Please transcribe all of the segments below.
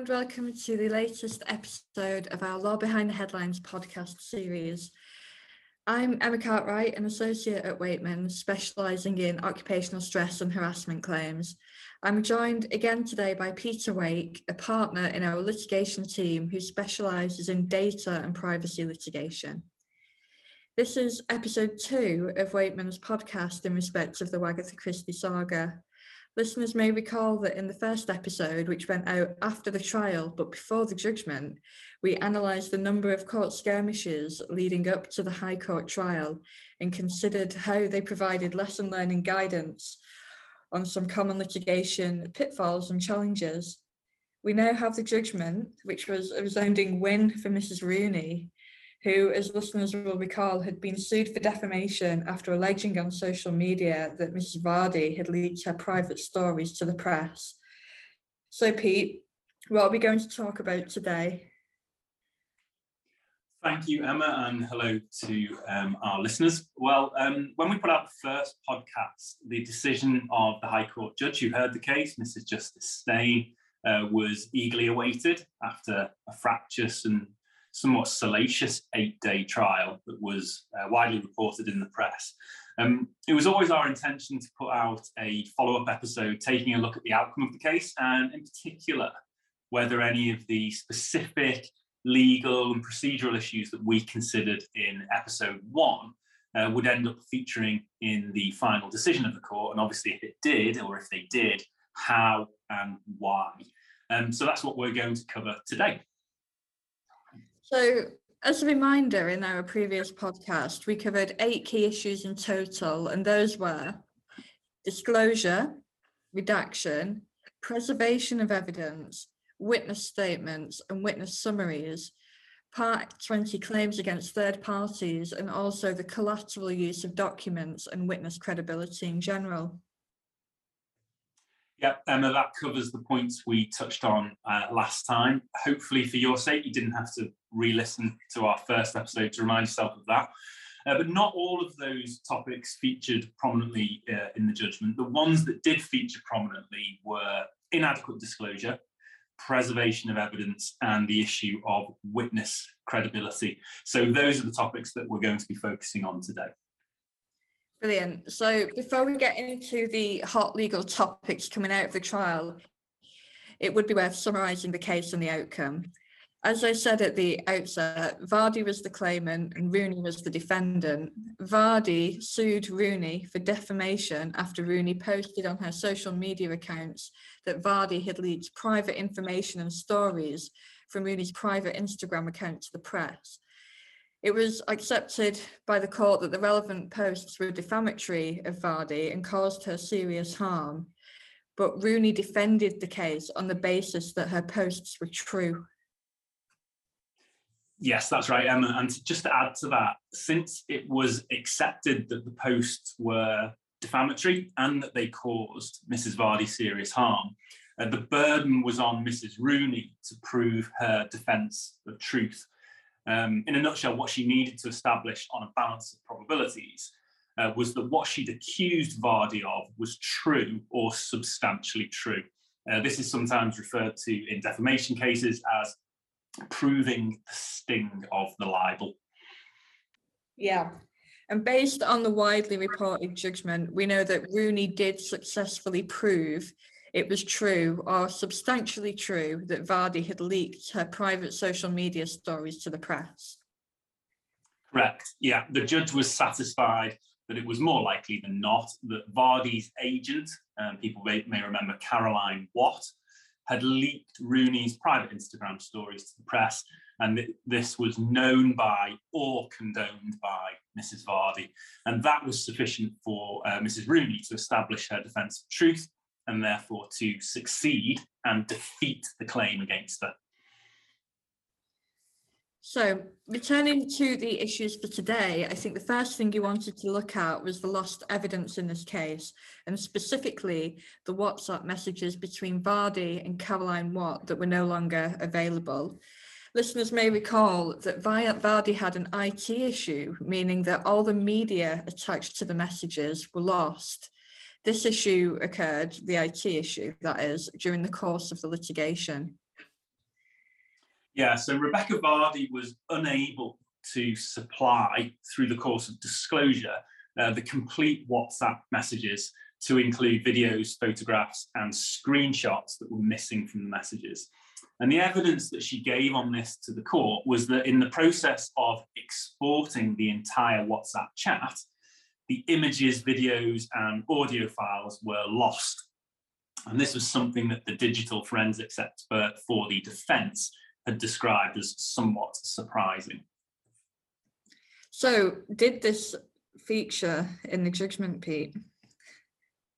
and welcome to the latest episode of our Law Behind the Headlines podcast series. I'm Emma Cartwright, an associate at Waitman, specialising in occupational stress and harassment claims. I'm joined again today by Peter Wake, a partner in our litigation team who specialises in data and privacy litigation. This is episode two of Waitman's podcast in respect of the Wagatha Christie saga. Listeners may recall that in the first episode, which went out after the trial but before the judgment, we analysed the number of court skirmishes leading up to the High Court trial and considered how they provided lesson learning guidance on some common litigation pitfalls and challenges. We now have the judgment, which was a resounding win for Mrs. Rooney, who, as listeners will recall, had been sued for defamation after alleging on social media that Mrs. Vardy had leaked her private stories to the press. So, Pete, what are we going to talk about today? Thank you, Emma, and hello to um, our listeners. Well, um, when we put out the first podcast, the decision of the High Court judge who heard the case, Mrs. Justice Steyn, uh, was eagerly awaited after a fractious and somewhat salacious eight day trial that was uh, widely reported in the press. Um, it was always our intention to put out a follow up episode taking a look at the outcome of the case and, in particular, whether any of the specific legal and procedural issues that we considered in episode one uh, would end up featuring in the final decision of the court. And obviously, if it did, or if they did, how and why. Um, so that's what we're going to cover today. So, as a reminder, in our previous podcast, we covered eight key issues in total, and those were disclosure, redaction, preservation of evidence, witness statements, and witness summaries, Part 20 claims against third parties, and also the collateral use of documents and witness credibility in general. Yeah, Emma, that covers the points we touched on uh, last time. Hopefully, for your sake, you didn't have to re listen to our first episode to remind yourself of that. Uh, but not all of those topics featured prominently uh, in the judgment. The ones that did feature prominently were inadequate disclosure, preservation of evidence, and the issue of witness credibility. So, those are the topics that we're going to be focusing on today. Brilliant. So before we get into the hot legal topics coming out of the trial, it would be worth summarising the case and the outcome. As I said at the outset, Vardy was the claimant and Rooney was the defendant. Vardy sued Rooney for defamation after Rooney posted on her social media accounts that Vardy had leaked private information and stories from Rooney's private Instagram account to the press. It was accepted by the court that the relevant posts were defamatory of Vardy and caused her serious harm, but Rooney defended the case on the basis that her posts were true. Yes, that's right, Emma. And just to add to that, since it was accepted that the posts were defamatory and that they caused Mrs. Vardy serious harm, uh, the burden was on Mrs. Rooney to prove her defence of truth um, in a nutshell, what she needed to establish on a balance of probabilities uh, was that what she'd accused Vardy of was true or substantially true. Uh, this is sometimes referred to in defamation cases as proving the sting of the libel. Yeah. And based on the widely reported judgment, we know that Rooney did successfully prove it was true or substantially true that Vardy had leaked her private social media stories to the press. Correct. Yeah, the judge was satisfied that it was more likely than not that Vardy's agent, um, people may, may remember Caroline Watt, had leaked Rooney's private Instagram stories to the press, and th- this was known by or condoned by Mrs. Vardy. And that was sufficient for uh, Mrs. Rooney to establish her defence of truth and therefore to succeed and defeat the claim against her. So, returning to the issues for today, I think the first thing you wanted to look at was the lost evidence in this case, and specifically the WhatsApp messages between Vardy and Caroline Watt that were no longer available. Listeners may recall that Vardy had an IT issue, meaning that all the media attached to the messages were lost. This issue occurred, the IT issue, that is, during the course of the litigation. Yeah, so Rebecca Vardy was unable to supply through the course of disclosure uh, the complete WhatsApp messages to include videos, photographs, and screenshots that were missing from the messages. And the evidence that she gave on this to the court was that in the process of exporting the entire WhatsApp chat, the images, videos, and audio files were lost. And this was something that the digital forensics expert for the defense had described as somewhat surprising. So, did this feature in the judgment, Pete?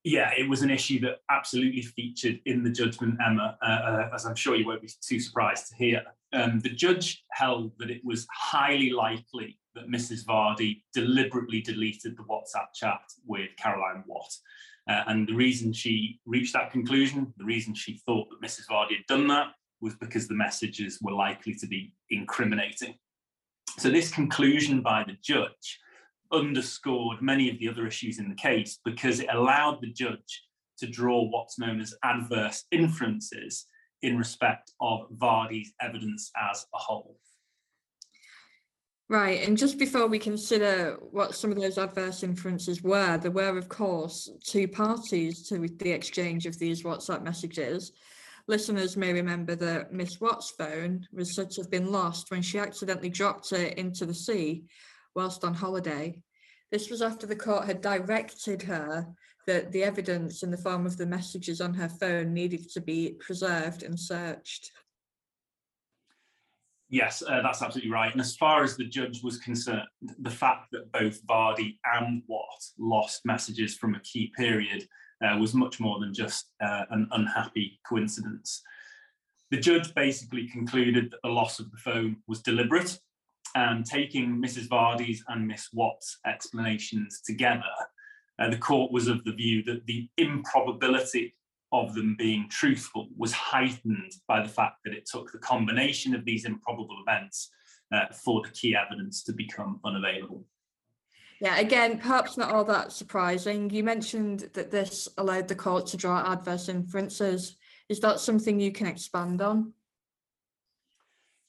Yeah, it was an issue that absolutely featured in the judgment, Emma, uh, uh, as I'm sure you won't be too surprised to hear. Um, the judge held that it was highly likely that Mrs. Vardy deliberately deleted the WhatsApp chat with Caroline Watt. Uh, and the reason she reached that conclusion, the reason she thought that Mrs. Vardy had done that, was because the messages were likely to be incriminating. So, this conclusion by the judge underscored many of the other issues in the case because it allowed the judge to draw what's known as adverse inferences in respect of Vardy's evidence as a whole. Right, and just before we consider what some of those adverse inferences were, there were, of course, two parties to the exchange of these WhatsApp messages. Listeners may remember that Miss Watt's phone was said to have been lost when she accidentally dropped it into the sea whilst on holiday. This was after the court had directed her that the evidence in the form of the messages on her phone needed to be preserved and searched. Yes, uh, that's absolutely right. And as far as the judge was concerned, the fact that both Vardy and Watt lost messages from a key period uh, was much more than just uh, an unhappy coincidence. The judge basically concluded that the loss of the phone was deliberate, and taking Mrs. Vardy's and Miss Watt's explanations together, uh, the court was of the view that the improbability of them being truthful was heightened by the fact that it took the combination of these improbable events uh, for the key evidence to become unavailable. Yeah, again, perhaps not all that surprising. You mentioned that this allowed the court to draw adverse inferences. Is that something you can expand on?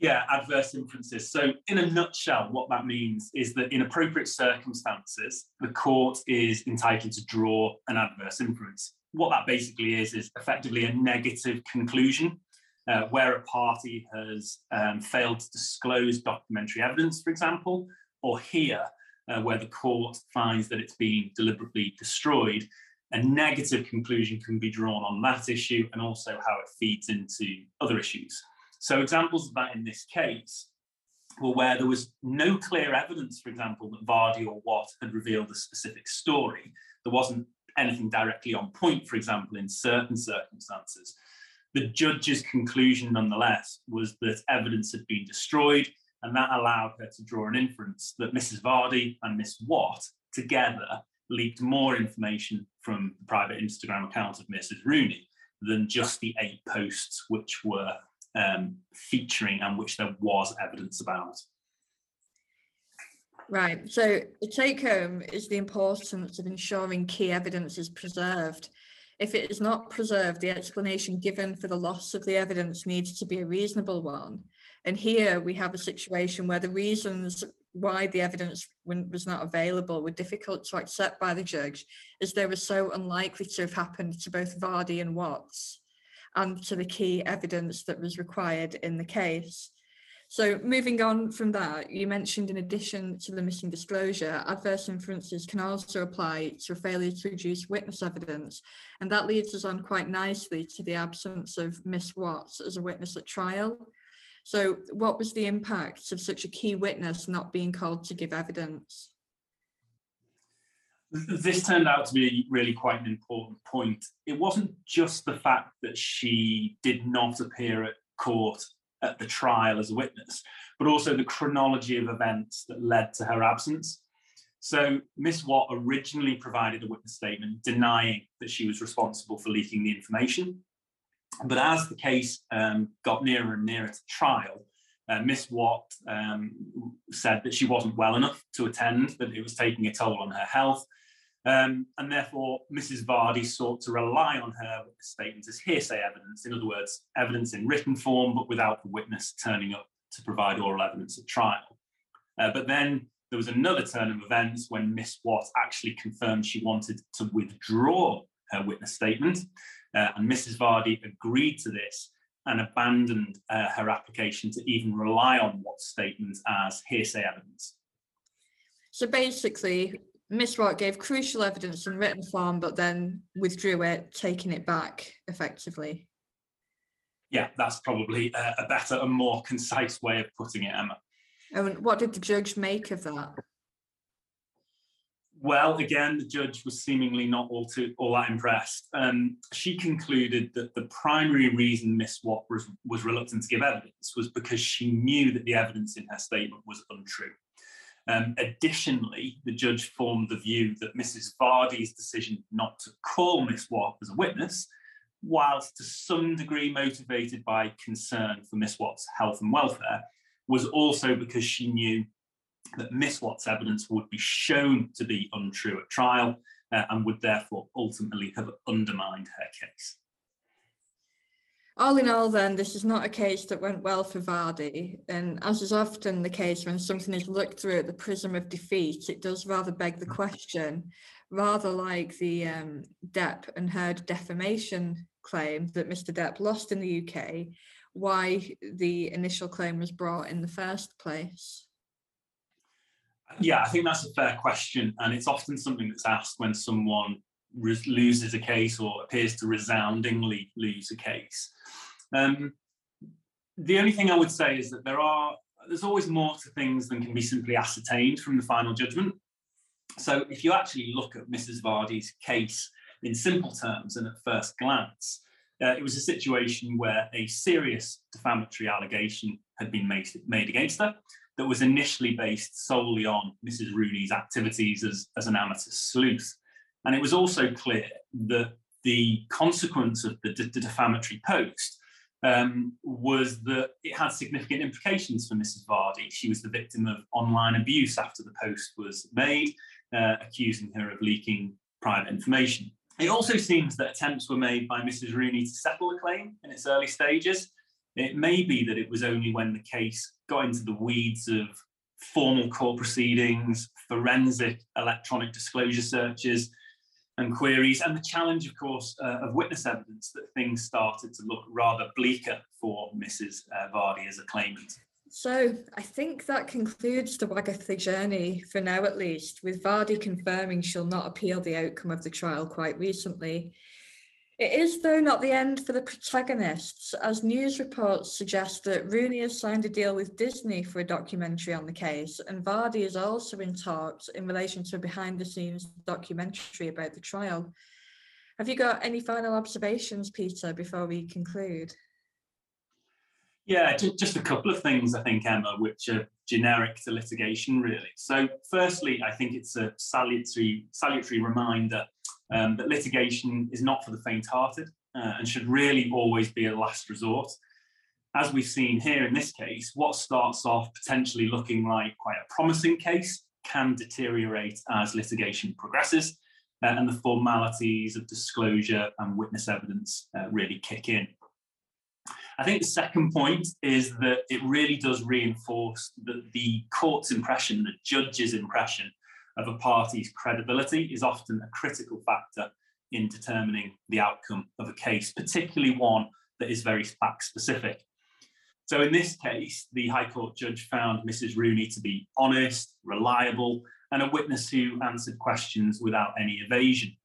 Yeah, adverse inferences. So, in a nutshell, what that means is that in appropriate circumstances, the court is entitled to draw an adverse inference. What that basically is, is effectively a negative conclusion uh, where a party has um, failed to disclose documentary evidence, for example, or here, uh, where the court finds that it's being deliberately destroyed, a negative conclusion can be drawn on that issue and also how it feeds into other issues. So examples of that in this case were where there was no clear evidence, for example, that Vardy or Watt had revealed a specific story. There wasn't anything directly on point, for example, in certain circumstances. The judge's conclusion, nonetheless, was that evidence had been destroyed and that allowed her to draw an inference that Mrs. Vardy and Miss Watt together leaked more information from the private Instagram account of Mrs. Rooney than just the eight posts which were um, featuring and which there was evidence about. Right. So the take home is the importance of ensuring key evidence is preserved. If it is not preserved, the explanation given for the loss of the evidence needs to be a reasonable one. And here we have a situation where the reasons why the evidence was not available were difficult to accept by the judge, as they were so unlikely to have happened to both Vardy and Watts, and to the key evidence that was required in the case. So moving on from that, you mentioned in addition to the missing disclosure, adverse inferences can also apply to a failure to produce witness evidence. And that leads us on quite nicely to the absence of Miss Watts as a witness at trial. So, what was the impact of such a key witness not being called to give evidence? This turned out to be really quite an important point. It wasn't just the fact that she did not appear at court at the trial as a witness, but also the chronology of events that led to her absence. So, Miss Watt originally provided a witness statement denying that she was responsible for leaking the information. But as the case um, got nearer and nearer to trial, uh, Miss Watt um, said that she wasn't well enough to attend, that it was taking a toll on her health. Um, and therefore, Mrs. Vardy sought to rely on her statements as hearsay evidence, in other words, evidence in written form, but without the witness turning up to provide oral evidence at trial. Uh, but then there was another turn of events when Miss Watt actually confirmed she wanted to withdraw her witness statement, uh, and Mrs. Vardy agreed to this and abandoned uh, her application to even rely on Watt's statements as hearsay evidence. So basically, Miss Watt gave crucial evidence in written form, but then withdrew it, taking it back effectively. Yeah, that's probably a, a better and more concise way of putting it, Emma. And what did the judge make of that? Well, again, the judge was seemingly not all too all that impressed. Um, she concluded that the primary reason Miss Watt was, was reluctant to give evidence was because she knew that the evidence in her statement was untrue. Um, additionally, the judge formed the view that Mrs. Vardy's decision not to call Miss Watt as a witness, whilst to some degree motivated by concern for Miss Watt's health and welfare, was also because she knew that Miss Watt's evidence would be shown to be untrue at trial uh, and would therefore ultimately have undermined her case. All in all, then, this is not a case that went well for Vardy. And as is often the case when something is looked through at the prism of defeat, it does rather beg the question, rather like the um, Depp and Heard defamation claim that Mr. Depp lost in the UK, why the initial claim was brought in the first place. Yeah, I think that's a fair question. And it's often something that's asked when someone loses a case or appears to resoundingly lose a case. Um, the only thing I would say is that there are there's always more to things than can be simply ascertained from the final judgment. So if you actually look at Mrs. Vardy's case in simple terms and at first glance, uh, it was a situation where a serious defamatory allegation had been made, made against her that was initially based solely on Mrs. Rooney's activities as, as an amateur sleuth. And it was also clear that the consequence of the, defamatory post um, was that it had significant implications for Mrs. Vardy. She was the victim of online abuse after the post was made, uh, accusing her of leaking private information. It also seems that attempts were made by Mrs. Rooney to settle the claim in its early stages. It may be that it was only when the case got into the weeds of formal court proceedings, forensic electronic disclosure searches, and queries, and the challenge, of course, uh, of witness evidence that things started to look rather bleaker for Mrs. Uh, Vardy as a claimant. So I think that concludes the Wagatha journey for now, at least, with Vardy confirming she'll not appeal the outcome of the trial quite recently. It is, though, not the end for the protagonists, as news reports suggest that Rooney has signed a deal with Disney for a documentary on the case, and Vardy is also in talks in relation to a behind the scenes documentary about the trial. Have you got any final observations, Peter, before we conclude? Yeah, just a couple of things, I think, Emma, which are generic to litigation, really. So, firstly, I think it's a salutary, salutary reminder um, that litigation is not for the faint-hearted uh, and should really always be a last resort. As we've seen here in this case, what starts off potentially looking like quite a promising case can deteriorate as litigation progresses uh, and the formalities of disclosure and witness evidence uh, really kick in. I think the second point is that it really does reinforce that the court's impression, the judge's impression of a party's credibility is often a critical factor in determining the outcome of a case, particularly one that is very fact specific. So, in this case, the High Court judge found Mrs. Rooney to be honest, reliable, and a witness who answered questions without any evasion.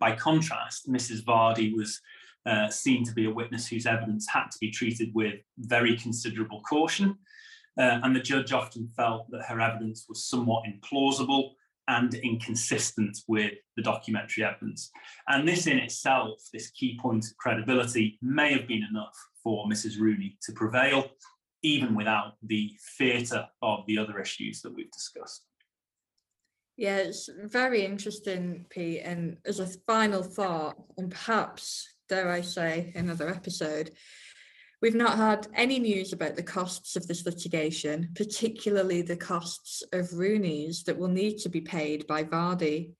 By contrast, Mrs. Vardy was uh, seen to be a witness whose evidence had to be treated with very considerable caution uh, and the judge often felt that her evidence was somewhat implausible and inconsistent with the documentary evidence. And this in itself, this key point of credibility, may have been enough for Mrs. Rooney to prevail, even without the theatre of the other issues that we've discussed. Yeah, it's very interesting, Pete. And as a final thought, and perhaps, dare I say, another episode, We've not had any news about the costs of this litigation, particularly the costs of Rooney's that will need to be paid by Vardy.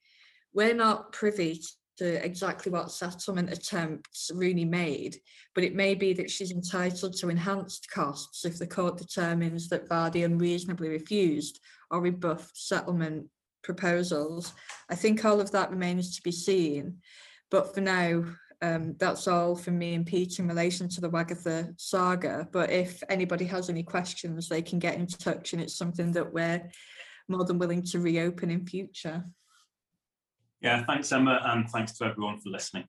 we're not privy to exactly what settlement attempts Rooney made, but it may be that she's entitled to enhanced costs if the court determines that Vardy unreasonably refused or rebuffed settlement proposals. I think all of that remains to be seen. But for now, um, that's all from me and Pete in relation to the Wagatha saga. But if anybody has any questions, they can get in touch and it's something that we're more than willing to reopen in future. Yeah, thanks, Emma, and thanks to everyone for listening.